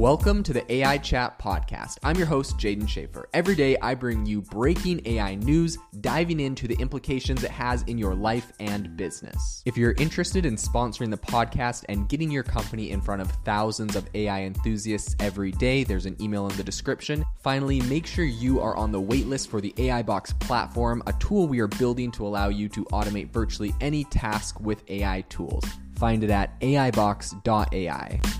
Welcome to the AI Chat Podcast. I'm your host, Jaeden Schafer. Every day, I bring you breaking AI news, diving into the implications it has in your life and business. If you're interested in sponsoring the podcast and getting your company in front of thousands of AI enthusiasts every day, there's an email in the description. Finally, make sure you are on the waitlist for the AI Box platform, a tool we are building to allow you to automate virtually any task with AI tools. Find it at aibox.ai.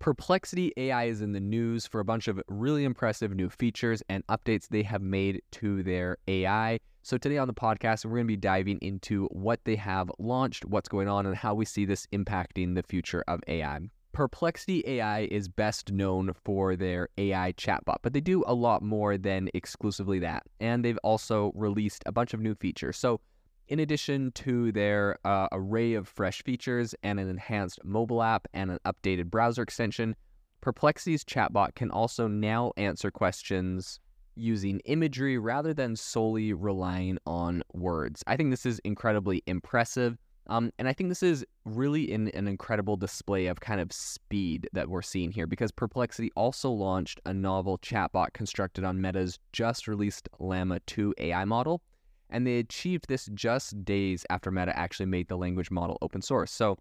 Perplexity AI is in the news for a bunch of really impressive new features and updates they have made to their AI. So, today on the podcast, we're going to be diving into what they have launched, what's going on, and how we see this impacting the future of AI. Perplexity AI is best known for their AI chatbot, but they do a lot more than exclusively that. And they've also released a bunch of new features. So, in addition to their uh, array of fresh features and an enhanced mobile app and an updated browser extension, Perplexity's chatbot can also now answer questions using imagery rather than solely relying on words. I think this is incredibly impressive. Um, and I think this is really in, an incredible display of kind of speed that we're seeing here because Perplexity also launched a novel chatbot constructed on Meta's just released Llama 2 AI model and they achieved this just days after Meta actually made the language model open source. So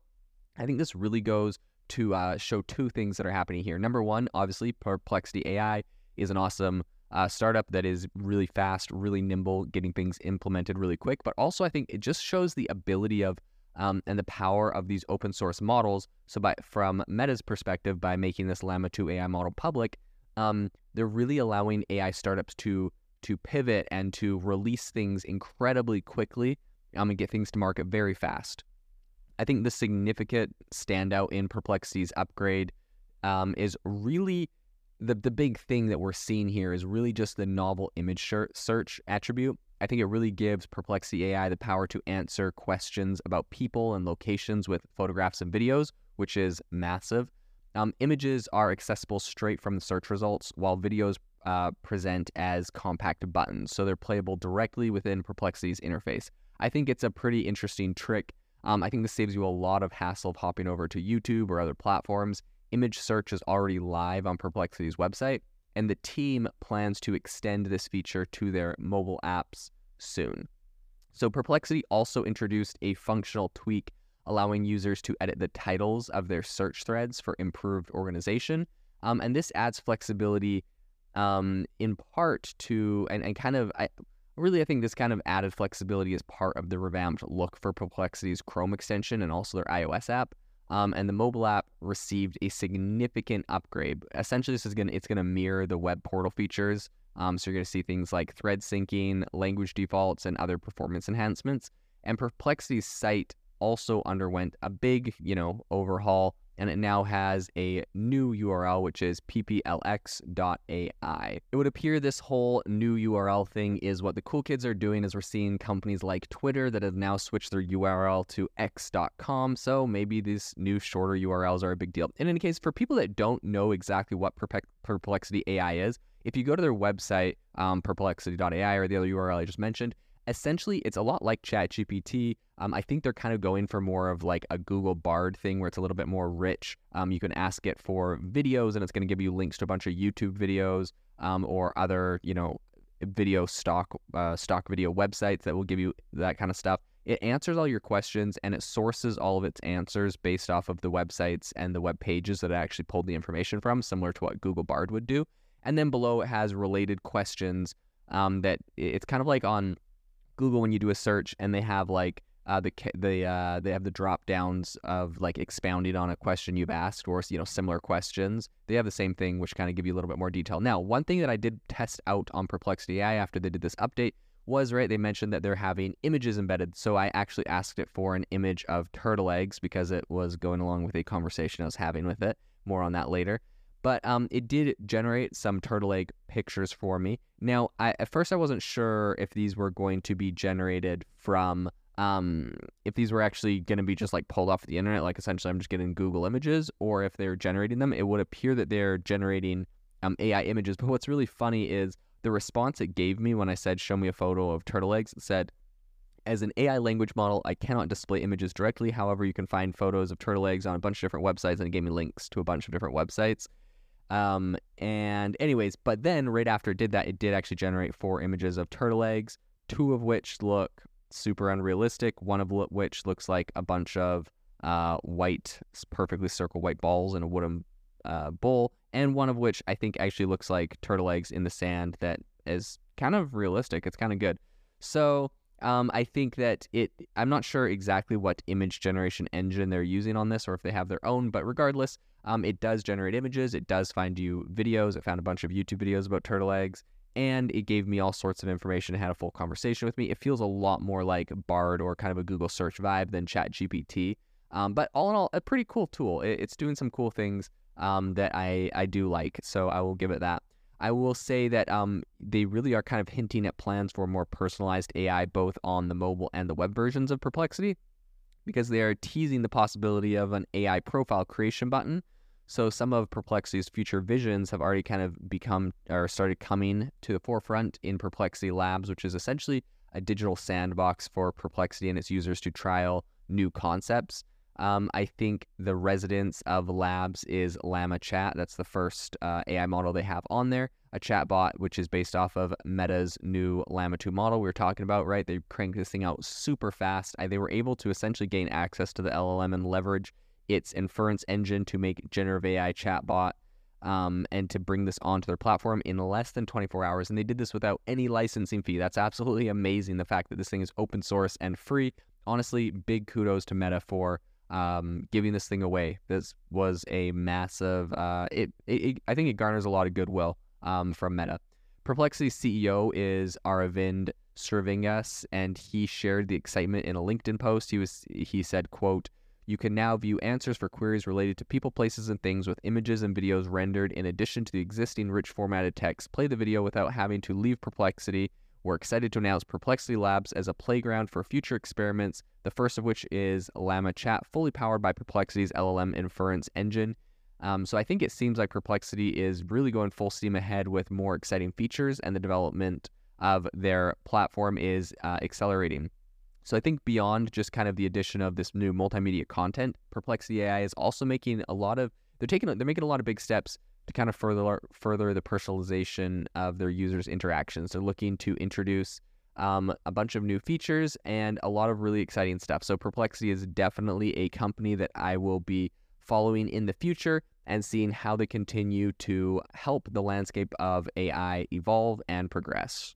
I think this really goes to uh, show two things that are happening here. Number one, obviously, Perplexity AI is an awesome uh, startup that is really fast, really nimble, getting things implemented really quick. But also, I think it just shows the ability of um, and the power of these open source models. So, by from Meta's perspective, by making this Llama 2 AI model public, um, they're really allowing AI startups to to pivot and to release things incredibly quickly um, and get things to market very fast. I think the significant standout in Perplexity's upgrade um, is really the the big thing that we're seeing here is really just the novel image search attribute. I think it really gives Perplexity AI the power to answer questions about people and locations with photographs and videos, which is massive. Um, images are accessible straight from the search results, while videos uh, present as compact buttons, so they're playable directly within Perplexity's interface. I think it's a pretty interesting trick. Um, I think this saves you a lot of hassle of hopping over to YouTube or other platforms. Image search is already live on Perplexity's website, and the team plans to extend this feature to their mobile apps soon. So, Perplexity also introduced a functional tweak allowing users to edit the titles of their search threads for improved organization. Um, and this adds flexibility um, in part to and, and kind of I really I think this kind of added flexibility is part of the revamped look for Perplexity's Chrome extension and also their iOS app. Um, and the mobile app received a significant upgrade. Essentially, this is gonna it's gonna mirror the web portal features. Um, so you're gonna see things like thread syncing, language defaults, and other performance enhancements. And Perplexity's site also underwent a big, you know, overhaul and it now has a new URL, which is pplx.ai. It would appear this whole new URL thing is what the cool kids are doing, as we're seeing companies like Twitter that have now switched their URL to x.com. So maybe these new shorter URLs are a big deal. In any case, for people that don't know exactly what Perplexity AI is, if you go to their website, um, perplexity.ai or the other URL I just mentioned, essentially it's a lot like ChatGPT. Um, I think they're kind of going for more of like a Google Bard thing where it's a little bit more rich. Um, you can ask it for videos and it's going to give you links to a bunch of YouTube videos um, or other, you know, video stock uh, stock video websites that will give you that kind of stuff. It answers all your questions and it sources all of its answers based off of the websites and the web pages that it actually pulled the information from, similar to what Google Bard would do. And then below it has related questions um, that it's kind of like on Google when you do a search and they have like uh, the the uh, they have the drop downs of like expounding on a question you've asked or you know similar questions. They have the same thing, which kind of give you a little bit more detail. Now, one thing that I did test out on Perplexity AI after they did this update was right. They mentioned that they're having images embedded. So I actually asked it for an image of turtle eggs because it was going along with a conversation I was having with it. More on that later. But um, it did generate some turtle egg pictures for me. Now, I, at first, I wasn't sure if these were going to be generated from, um, if these were actually going to be just like pulled off the internet, like essentially I'm just getting Google images, or if they're generating them. It would appear that they're generating um, AI images. But what's really funny is the response it gave me when I said, Show me a photo of turtle eggs, it said, as an AI language model, I cannot display images directly. However, you can find photos of turtle eggs on a bunch of different websites, and it gave me links to a bunch of different websites. Um, and anyways, but then right after it did that, it did actually generate four images of turtle eggs, two of which look super unrealistic, one of which looks like a bunch of uh, white, perfectly circled white balls in a wooden uh, bowl, and one of which I think actually looks like turtle eggs in the sand that is kind of realistic. It's kind of good. So um, I think that it, I'm not sure exactly what image generation engine they're using on this or if they have their own, but regardless, um, it does generate images. It does find you videos. It found a bunch of YouTube videos about turtle eggs and it gave me all sorts of information. It had a full conversation with me. It feels a lot more like Bard or kind of a Google search vibe than ChatGPT. Um, but all in all, a pretty cool tool. It, it's doing some cool things um, that I, I do like. So I will give it that. I will say that um, they really are kind of hinting at plans for more personalized AI, both on the mobile and the web versions of Perplexity, because they are teasing the possibility of an AI profile creation button. So some of Perplexity's future visions have already kind of become or started coming to the forefront in Perplexity Labs, which is essentially a digital sandbox for Perplexity and its users to trial new concepts. Um, I think the residence of Labs is Llama Chat. That's the first uh, AI model they have on there. A chatbot, which is based off of Meta's new Llama 2 model we were talking about, right? They cranked this thing out super fast. They were able to essentially gain access to the LLM and leverage its inference engine to make generative AI chatbot um, and to bring this onto their platform in less than 24 hours. And they did this without any licensing fee. That's absolutely amazing. The fact that this thing is open source and free. Honestly, big kudos to Meta for um, giving this thing away. This was a massive. Uh, it, it, I think it garners a lot of goodwill um, from Meta. Perplexity's CEO is Aravind Srinivas, and he shared the excitement in a LinkedIn post. He was he said, "quote You can now view answers for queries related to people, places, and things with images and videos rendered in addition to the existing rich formatted text. Play the video without having to leave Perplexity." We're excited to announce Perplexity Labs as a playground for future experiments, the first of which is Llama Chat, fully powered by Perplexity's LLM inference engine. Um, so I think it seems like Perplexity is really going full steam ahead with more exciting features, and the development of their platform is uh, accelerating. So I think beyond just kind of the addition of this new multimedia content, Perplexity AI is also making a lot of they're taking they're making a lot of big steps to kind of further further the personalization of their users' interactions. They're looking to introduce um, a bunch of new features and a lot of really exciting stuff. So Perplexity is definitely a company that I will be following in the future and seeing how they continue to help the landscape of AI evolve and progress.